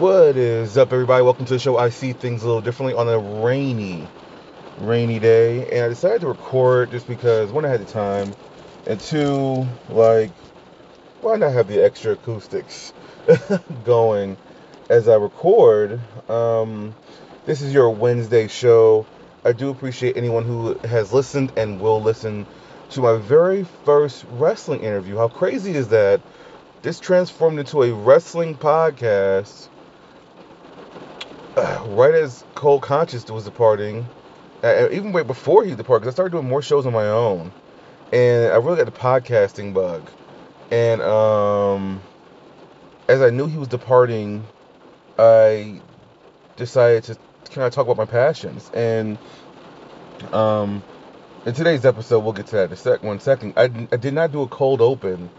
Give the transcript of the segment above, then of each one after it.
What is up, everybody? Welcome to the show. I see things a little differently on a rainy, rainy day, and I decided to record just because one, I had the time, and two, like, why not have the extra acoustics going as I record? Um, this is your Wednesday show. I do appreciate anyone who has listened and will listen to my very first wrestling interview. How crazy is that? This transformed into a wrestling podcast uh, right as Cold Conscious was departing. Uh, even way before he departed, because I started doing more shows on my own, and I really got the podcasting bug. And um, as I knew he was departing, I decided to can I talk about my passions? And um, in today's episode, we'll get to that in a sec. One second, I, did not do a cold open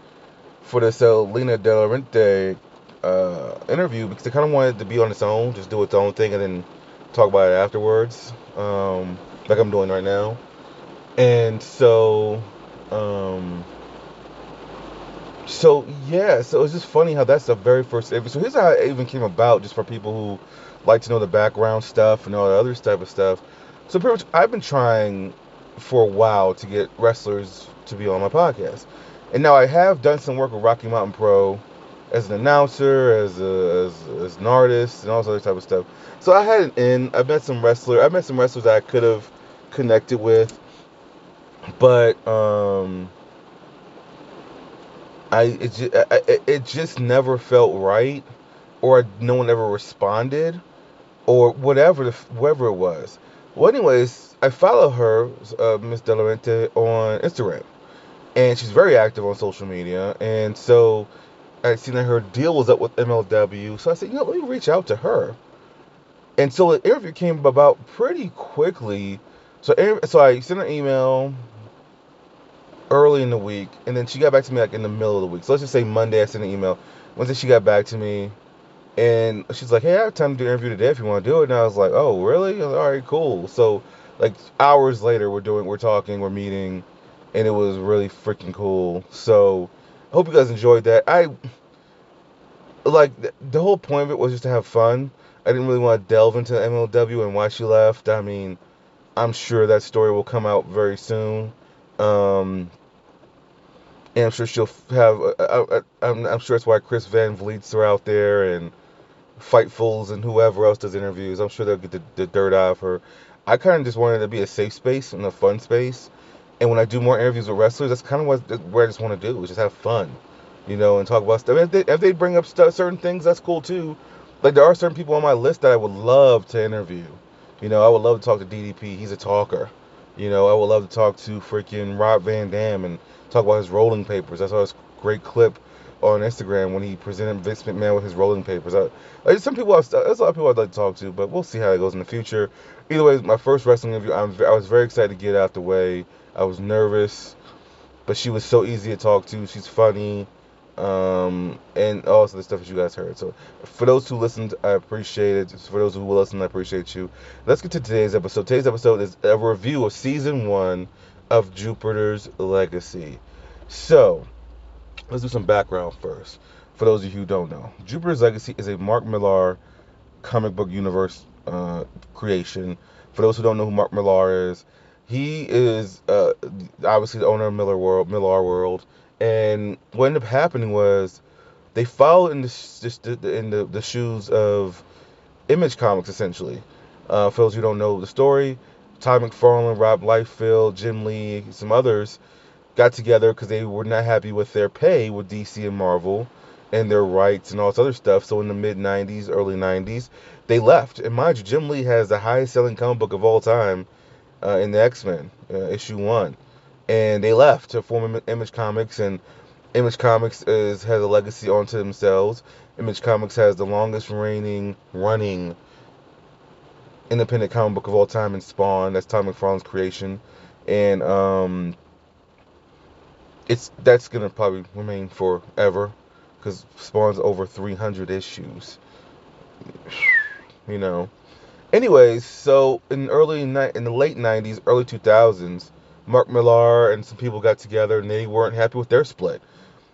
for this Elena De La Renta uh, interview because I kind of wanted to be on its own, just do its own thing, and then talk about it afterwards, um, like I'm doing right now. And so, um, so yeah, so it's just funny how that's the very first. So here's how it even came about, just for people who like to know the background stuff and all the other type of stuff. So pretty much, I've been trying for a while to get wrestlers to be on my podcast, and now I have done some work with Rocky Mountain Pro as an announcer, as a, as, as an artist, and all this other type of stuff. So I had an in. I met some wrestler. I met some wrestlers that I could have connected with, but um, I it just, it, it just never felt right, or no one ever responded or whatever the, whatever it was. Well, anyways, I follow her, uh, Miss De La Renta, on Instagram, and she's very active on social media. And so I seen that her deal was up with MLW, so I said, you know, let me reach out to her. And so the interview came about pretty quickly. So so I sent an email early in the week, and then she got back to me like in the middle of the week. So let's just say Monday I sent an email. Wednesday she got back to me, and she's like, "Hey, I have time to do an interview today if you want to do it." And I was like, "Oh, really? Like, All right, cool." So, like hours later, we're doing, we're talking, we're meeting, and it was really freaking cool. So, hope you guys enjoyed that. I like the whole point of it was just to have fun. I didn't really want to delve into the MLW and why she left. I mean, I'm sure that story will come out very soon. Um, and I'm sure she'll have. Uh, uh, uh, I'm, I'm sure that's why Chris Van Vliet's are out there and Fightfuls and whoever else does interviews. I'm sure they'll get the, the dirt out of her. I kind of just wanted to be a safe space and a fun space. And when I do more interviews with wrestlers, that's kind of what where I just want to do is just have fun, you know, and talk about stuff. If they, if they bring up st- certain things, that's cool too. Like there are certain people on my list that I would love to interview. You know, I would love to talk to DDP. He's a talker. You know, I would love to talk to freaking Rob Van Dam and talk about his rolling papers. I saw this great clip on Instagram when he presented Vince McMahon with his rolling papers. I, like some people, there's a lot of people I'd like to talk to, but we'll see how it goes in the future. Either way, my first wrestling interview, I'm, I was very excited to get out the way. I was nervous, but she was so easy to talk to. She's funny, um, and all the stuff that you guys heard. So for those who listened, I appreciate it. For those who will listen, I appreciate you. Let's get to today's episode. Today's episode is a review of season one of Jupiter's Legacy. So let's do some background first. For those of you who don't know, Jupiter's Legacy is a Mark Millar comic book universe uh, creation. For those who don't know who Mark Millar is, he is uh, obviously the owner of Miller World, Millar World, and what ended up happening was they followed in the in the, the shoes of Image Comics essentially. Uh, for those who don't know the story, Todd McFarlane, Rob Liefeld, Jim Lee, some others got together because they were not happy with their pay with DC and Marvel and their rights and all this other stuff. So in the mid 90s, early 90s, they left. And mind you, Jim Lee has the highest selling comic book of all time uh, in the X Men, uh, issue one. And they left to form Image Comics, and Image Comics is, has a legacy onto themselves. Image Comics has the longest reigning running independent comic book of all time in Spawn. That's Tom McFarlane's creation. And um, it's that's gonna probably remain forever because Spawn's over 300 issues. You know. Anyways, so in early in the late 90s, early 2000s, Mark Millar and some people got together and they weren't happy with their split.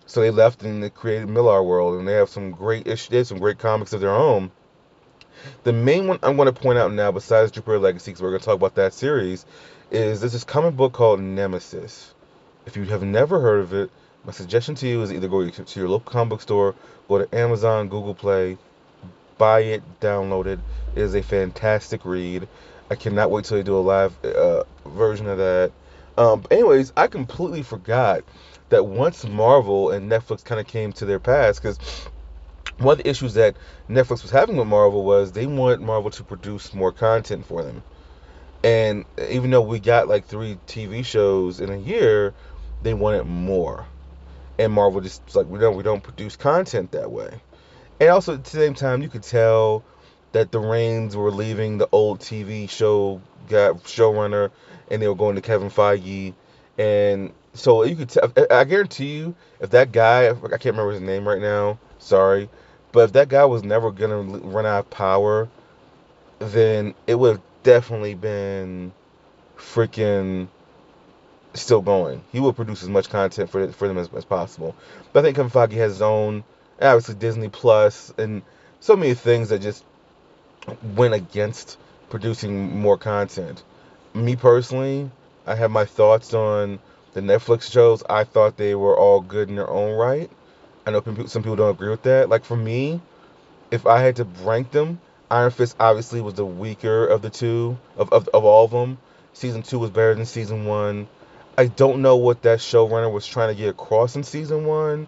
So they left and they created Millar World and they have some great issues, some great comics of their own. The main one I'm going to point out now, besides Jupiter Legacy, because we're going to talk about that series, is this comic book called Nemesis. If you have never heard of it, my suggestion to you is either go to your local comic book store, go to Amazon, Google Play, buy it, download it. It is a fantastic read. I cannot wait till they do a live uh, version of that. Um, anyways, I completely forgot that once Marvel and Netflix kind of came to their pass, because one of the issues that Netflix was having with Marvel was they wanted Marvel to produce more content for them. And even though we got like three TV shows in a year, they wanted more. And Marvel just was like, we don't we don't produce content that way. And also at the same time, you could tell that the reins were leaving the old TV show showrunner, and they were going to Kevin Feige, and so you could tell. I guarantee you, if that guy, I can't remember his name right now, sorry, but if that guy was never gonna run out of power, then it would have definitely been freaking still going. He would produce as much content for for them as, as possible. But I think Kevin Feige has his own, obviously Disney Plus and so many things that just went against producing more content. Me personally, I have my thoughts on the Netflix shows. I thought they were all good in their own right. I know some people don't agree with that. Like for me, if I had to rank them, Iron Fist obviously was the weaker of the two of, of, of all of them. Season two was better than season one. I don't know what that showrunner was trying to get across in season one.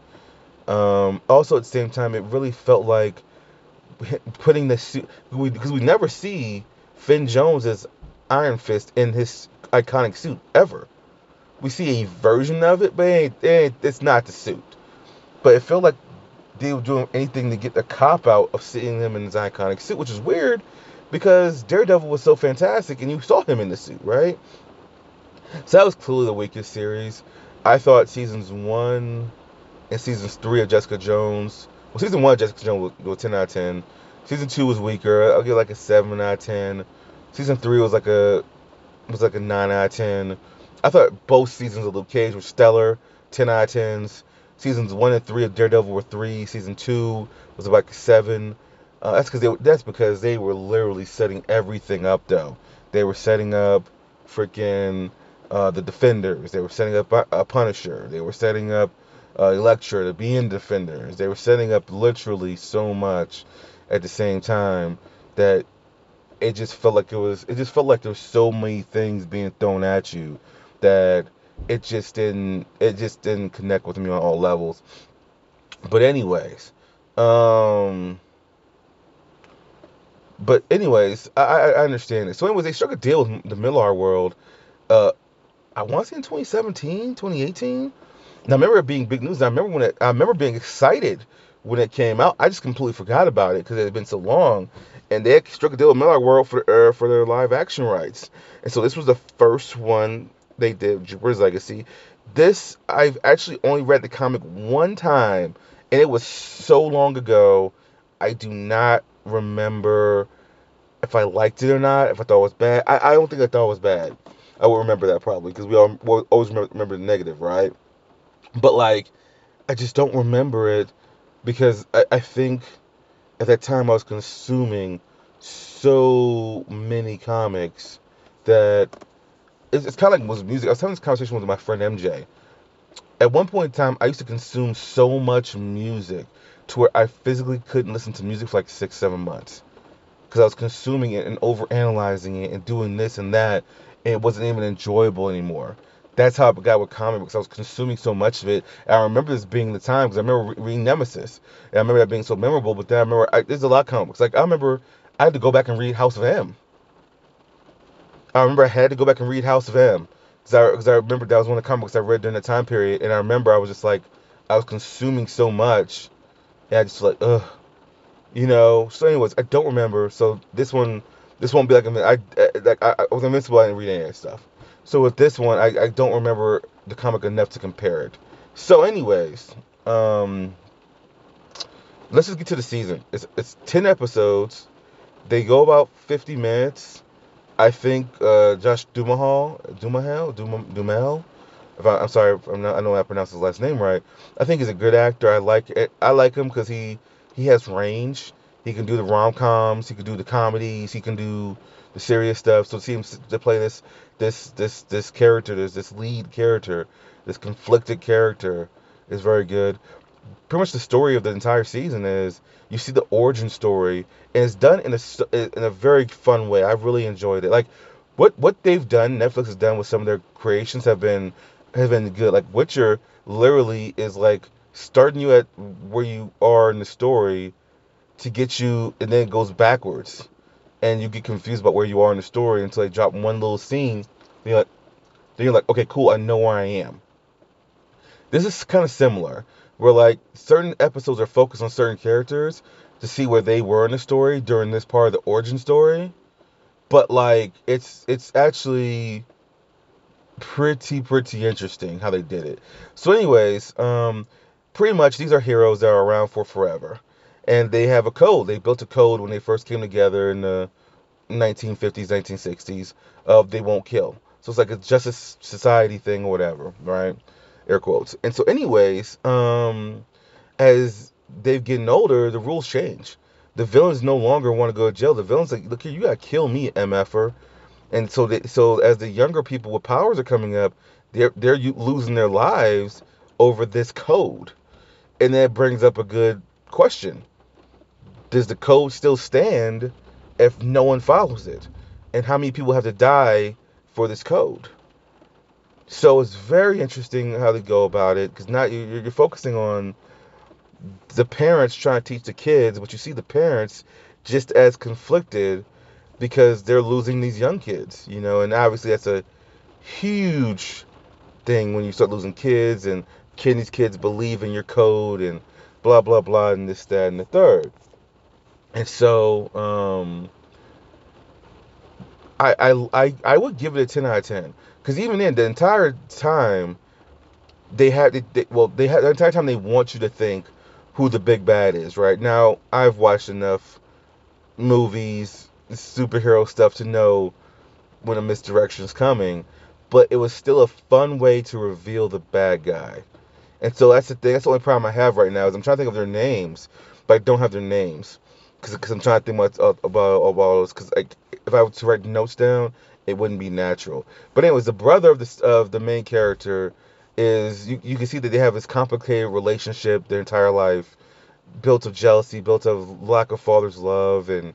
Um, also, at the same time, it really felt like putting the suit because we, we never see Finn Jones as Iron Fist in his iconic suit ever. We see a version of it, but it it's not the suit. But it felt like they were doing anything to get the cop out of seeing him in his iconic suit, which is weird because Daredevil was so fantastic and you saw him in the suit, right? So that was clearly the weakest series. I thought seasons one and seasons three of Jessica Jones. Well, season one of Jessica Jones was, was 10 out of 10. Season two was weaker. I'll give like a seven out of 10. Season three was like a was like a nine out of 10. I thought both seasons of Luke Cage were stellar, 10 out of 10s. Seasons one and three of Daredevil were three. Season two was about a seven. Uh, that's because that's because they were literally setting everything up though. They were setting up freaking uh, the Defenders. They were setting up a Punisher. They were setting up uh, Elektra to be in Defenders. They were setting up literally so much at the same time that it just felt like it was. It just felt like there was so many things being thrown at you that it just didn't. It just didn't connect with me on all levels. But anyways, um. But anyways, I, I understand it. So anyways, they struck a deal with the Millar world. Uh, I want to say in 2017, 2018. Now I remember it being big news. I remember when it, I remember being excited when it came out. I just completely forgot about it because it had been so long. And they struck a deal with Millar World for uh, for their live action rights. And so this was the first one they did, Jupiter's Legacy. This I've actually only read the comic one time, and it was so long ago. I do not remember if I liked it or not. If I thought it was bad, I, I don't think I thought it was bad. I will remember that probably because we all we'll always remember the negative, right? But like, I just don't remember it because I, I think at that time I was consuming so many comics that it's, it's kind of like was music. I was having this conversation with my friend MJ. At one point in time, I used to consume so much music to where I physically couldn't listen to music for like six, seven months because I was consuming it and over analyzing it and doing this and that And it wasn't even enjoyable anymore. That's how I got with comic books. I was consuming so much of it. And I remember this being the time because I remember reading Nemesis. And I remember that being so memorable. But then I remember I, there's a lot of comic books. Like I remember I had to go back and read House of M. I remember I had to go back and read House of M because I, cause I remember that was one of the comic books I read during that time period. And I remember I was just like I was consuming so much. And I just like ugh, you know. So anyways, I don't remember. So this one this won't be like I like I, I was invincible. I didn't read any of that stuff. So with this one, I, I don't remember the comic enough to compare it. So, anyways, um, let's just get to the season. It's it's ten episodes. They go about fifty minutes. I think uh, Josh Duhamel, Duhamel, Dum- Duhamel. If I, I'm sorry, I'm not, I know I pronounced his last name right. I think he's a good actor. I like it. I like him because he he has range. He can do the rom coms. He can do the comedies. He can do the serious stuff. So to see him to play this this this this character, this this lead character, this conflicted character, is very good. Pretty much the story of the entire season is you see the origin story, and it's done in a in a very fun way. I really enjoyed it. Like what what they've done, Netflix has done with some of their creations have been have been good. Like Witcher literally is like starting you at where you are in the story to get you, and then it goes backwards, and you get confused about where you are in the story until they drop one little scene. Then you're like, then you're like, okay, cool, I know where I am. This is kind of similar, where like certain episodes are focused on certain characters to see where they were in the story during this part of the origin story, but like it's it's actually pretty pretty interesting how they did it. So, anyways, um, pretty much these are heroes that are around for forever, and they have a code. They built a code when they first came together in the 1950s, 1960s of they won't kill. So it's like a justice society thing or whatever, right? Air quotes. And so, anyways, um, as they've getting older, the rules change. The villains no longer want to go to jail. The villains like, look here, you gotta kill me, mf'er. And so, they, so as the younger people with powers are coming up, they're they're losing their lives over this code, and that brings up a good question: Does the code still stand if no one follows it? And how many people have to die for this code? So it's very interesting how they go about it because now you- you're, you're focusing on the parents trying to teach the kids, but you see the parents just as conflicted because they're losing these young kids, you know, and obviously that's a huge thing when you start losing kids and can these kids believe in your code and blah blah blah and this that and the third. And so um I I I, I would give it a 10 out of 10 because even then the entire time they had they, they- well they had the entire time they want you to think who the big bad is right? Now i've watched enough movies superhero stuff to know when a misdirection is coming but it was still a fun way to reveal the bad guy. And so that's the thing that's the only problem i have right now is i'm trying to think of their names but i don't have their names because i'm trying to think about about about because like if i were to write notes down it wouldn't be natural. But anyways the brother of the of the main character is you, you can see that they have this complicated relationship their entire life built of jealousy built of lack of father's love and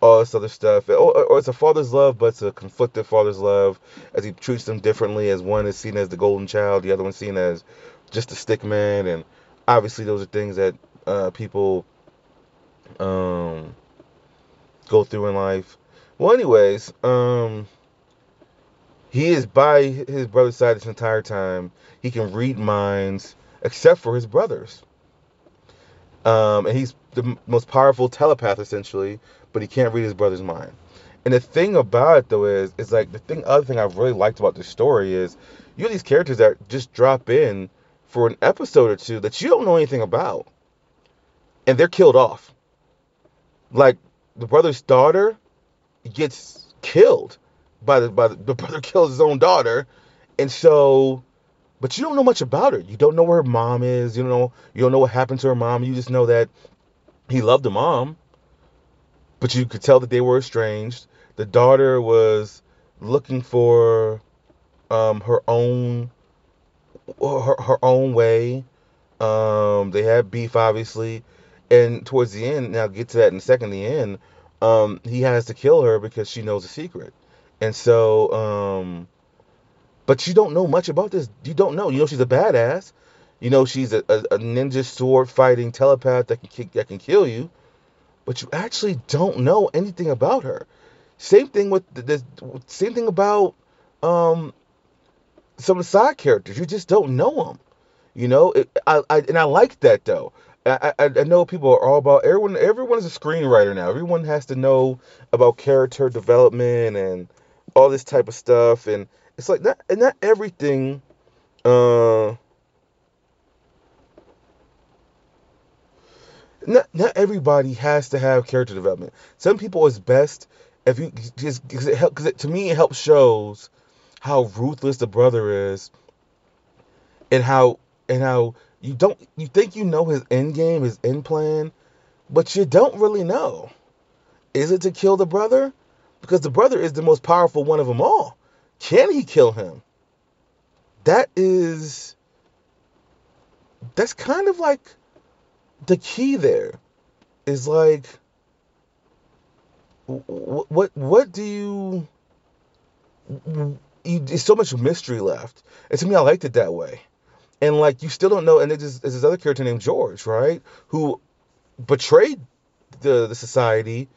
all this other stuff. Or, or it's a father's love but it's a conflicted father's love as he treats them differently as one is seen as the golden child the other one's seen as just a stick man. And obviously those are things that uh, people um, go through in life well anyways um, he is by his brother's side this entire time. He can read minds, except for his brothers. Um, and he's the most powerful telepath essentially, but he can't read his brother's mind. And the thing about it though is, is like the thing, other thing I've really liked about this story is, you have these characters that just drop in for an episode or two that you don't know anything about, and they're killed off. Like the brother's daughter gets killed by the by the, the brother kills his own daughter, and so, but you don't know much about her. You don't know where her mom is. You don't know you don't know what happened to her mom. You just know that he loved the mom, but you could tell that they were estranged. The daughter was looking for um, her own her, her own way. Um, they had beef, obviously, and towards the end, now get to that in a second. The end, um, he has to kill her because she knows a secret, and so, um, but you don't know much about this. You don't know. You know she's a badass. You know she's a, a, a ninja sword fighting telepath that can kick, that can kill you, but you actually don't know anything about her. Same thing with the, the same thing about um some of the side characters. You just don't know them. You know, it, I, I and I like that though. I, I I know people are all about everyone. Everyone is a screenwriter now. Everyone has to know about character development and all this type of stuff. And it's like not and not everything. Uh, not not everybody has to have character development. Some people it's best if you just because it, help- 'cause to me it helps shows how ruthless the brother is and how and how you don't you think you know his end game, his end plan, but you don't really know. Is it to kill the brother? Because the brother is the most powerful one of them all. Can he kill him? That is that's kind of like the key there. Is like what what do you you, there's so much mystery left. And to me, I liked it that way. And like, you still don't know. And there's, there's this other character named George, right, who betrayed the the society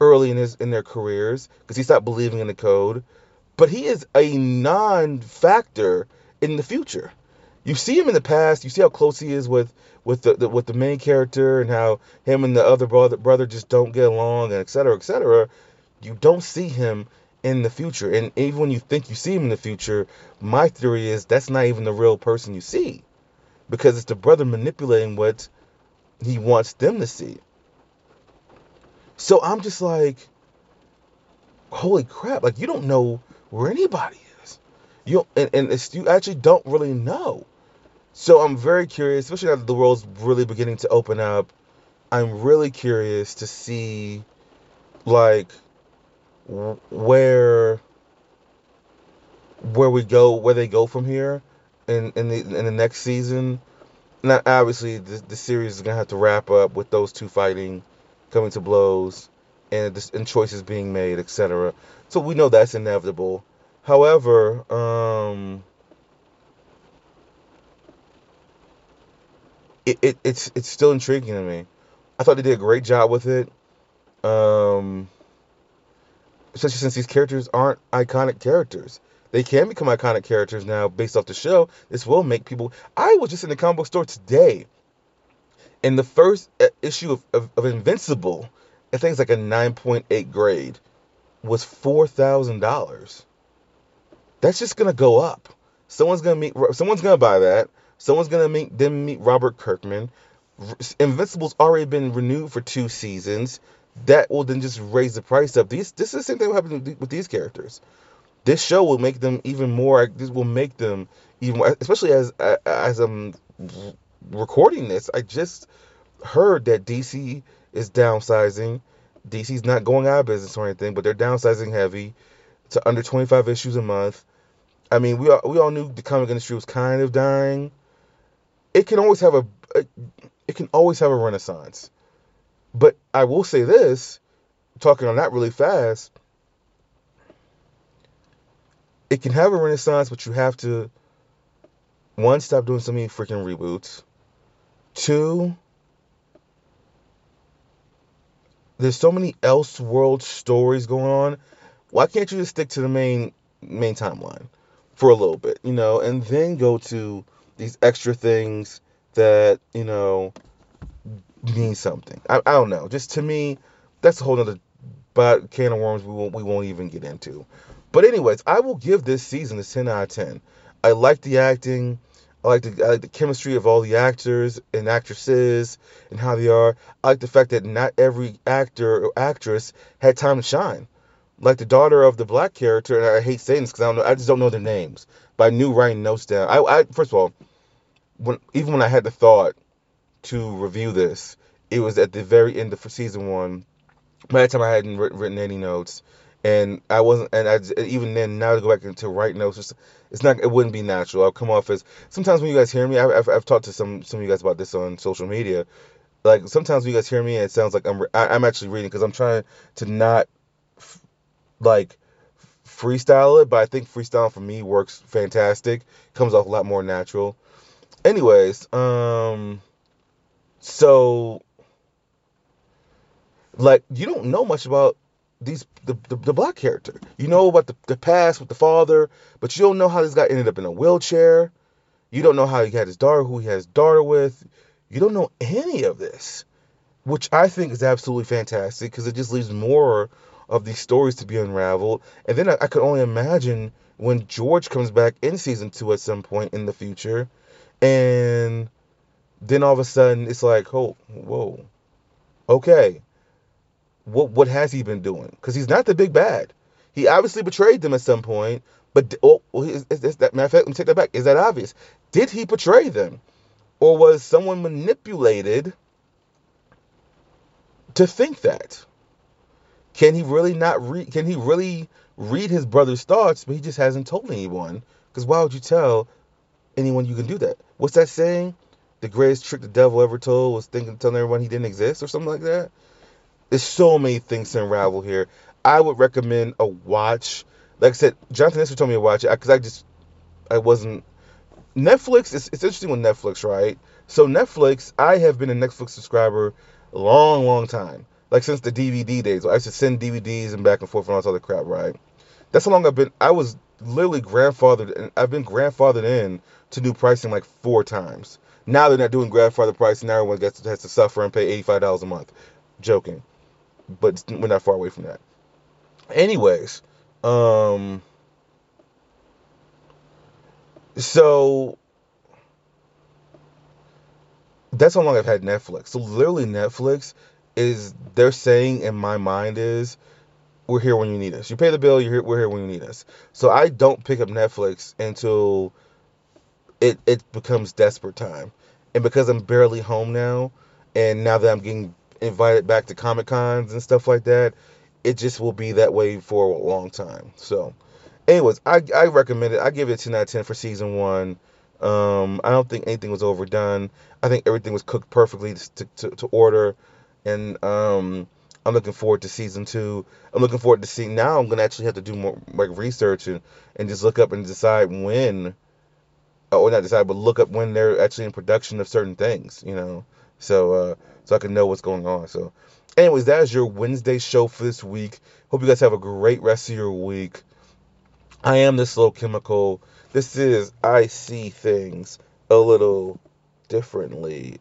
early in his in their careers because he stopped believing in the code. But he is a non-factor in the future. You see him in the past. You see how close he is with with the, the with the main character and how him and the other brother brother just don't get along and et cetera, et cetera. You don't see him in the future. And even when you think you see him in the future, my theory is that's not even the real person you see because it's the brother manipulating what he wants them to see. So I'm just like, holy crap! Like you don't know where anybody is. You and, and it's, you actually don't really know. So I'm very curious, especially now that the world's really beginning to open up. I'm really curious to see, like, where where we go, where they go from here, in in the in the next season. Now, obviously, the, the series is gonna have to wrap up with those two fighting, coming to blows, and and choices being made, etc. So we know that's inevitable. However, um, it, it it's it's still intriguing to me. I thought they did a great job with it. Um, especially since these characters aren't iconic characters. They can become iconic characters now based off the show. This will make people. I was just in the comic book store today, and the first uh, issue of, of, of Invincible, I think it's like a 9.8 grade, was $4,000. That's just going to go up. Someone's going to meet, someone's going to buy that. Someone's going to meet them meet Robert Kirkman. Invincible's already been renewed for two seasons. That will then just raise the price up. These, this is the same thing happened with these characters. This show will make them even more this will make them even more especially as as i'm recording this i just heard that dc is downsizing. Dc's not going out of business or anything but they're downsizing heavy to under 25 issues a month. I mean we all, we all knew the comic industry was kind of dying. It can always have a it can always have a renaissance but i will say this talking on that really fast it can have a renaissance, but you have to one stop doing so many freaking reboots. Two, there's so many else world stories going on. Why can't you just stick to the main main timeline for a little bit, you know, and then go to these extra things that you know mean something? I, I don't know. Just to me, that's a whole other but can of worms we won't we won't even get into. But anyways, I will give this season a 10 out of 10. I like the acting. I like the I like the chemistry of all the actors and actresses and how they are. I like the fact that not every actor or actress had time to shine. Like the daughter of the black character, and I hate saying this because I don't know, I just don't know their names. But I knew writing notes down. I, I first of all, when even when I had the thought to review this, it was at the very end of season one. By the time I hadn't written any notes, and I wasn't, and I even then now to go back into write notes, it's, it's not, it wouldn't be natural. I'll come off as sometimes when you guys hear me, I've, I've talked to some some of you guys about this on social media. Like sometimes when you guys hear me, it sounds like I'm I, am i am actually reading because I'm trying to not f- like freestyle it, but I think freestyle for me works fantastic. Comes off a lot more natural. Anyways, um, so like you don't know much about these the, the, the, black character. You know about the, the past with the father, but you don't know how this guy ended up in a wheelchair. You don't know how he had his daughter, who he has daughter with. You don't know any of this, which I think is absolutely fantastic because it just leaves more of these stories to be unraveled. And then I, I could only imagine when George comes back in season two at some point in the future, and then all of a sudden it's like, oh, whoa, okay, what what has he been doing? Because he's not the big bad. He obviously betrayed them at some point. But oh, oh is, is that matter of fact? Let me take that back. Is that obvious? Did he betray them, or was someone manipulated to think that? Can he really not read? Can he really read his brother's thoughts? But he just hasn't told anyone. Because why would you tell anyone you can do that? What's that saying? The greatest trick the devil ever told was thinking telling everyone he didn't exist or something like that. There's so many things to unravel here. I would recommend a watch. Like I said, Jonathan Isser told me to watch it because I just I wasn't. Netflix. It's, it's interesting with Netflix, right? So Netflix, I have been a Netflix subscriber a long, long time. Like since the DVD days. I used to send DVDs and back and forth and all this other crap, right? That's how long I've been. I was literally grandfathered, and I've been grandfathered in to new pricing like four times. Now they're not doing grandfather pricing. Now everyone gets has to suffer and pay eighty five dollars a month. Joking, but we're not far away from that. Anyways, um, so that's how long I've had Netflix. So literally Netflix is they're saying in my mind is we're here when you need us. You pay the bill, you're here, we're here when you need us. So I don't pick up Netflix until it it becomes desperate time. And because I'm barely home now, and now that I'm getting invited back to Comic Cons and stuff like that, it just will be that way for a long time. So, anyways, I I recommend it. I give it a 10 out of 10 for season one. Um, I don't think anything was overdone. I think everything was cooked perfectly to, to, to order, and um, I'm looking forward to season two. I'm looking forward to seeing. Now I'm gonna actually have to do more like research and, and just look up and decide when, or not decide, but look up when they're actually in production of certain things. You know, so uh, so I can know what's going on. So, anyways, that is your Wednesday show for this week. Hope you guys have a great rest of your week. I am the slow chemical. This is I see things a little differently.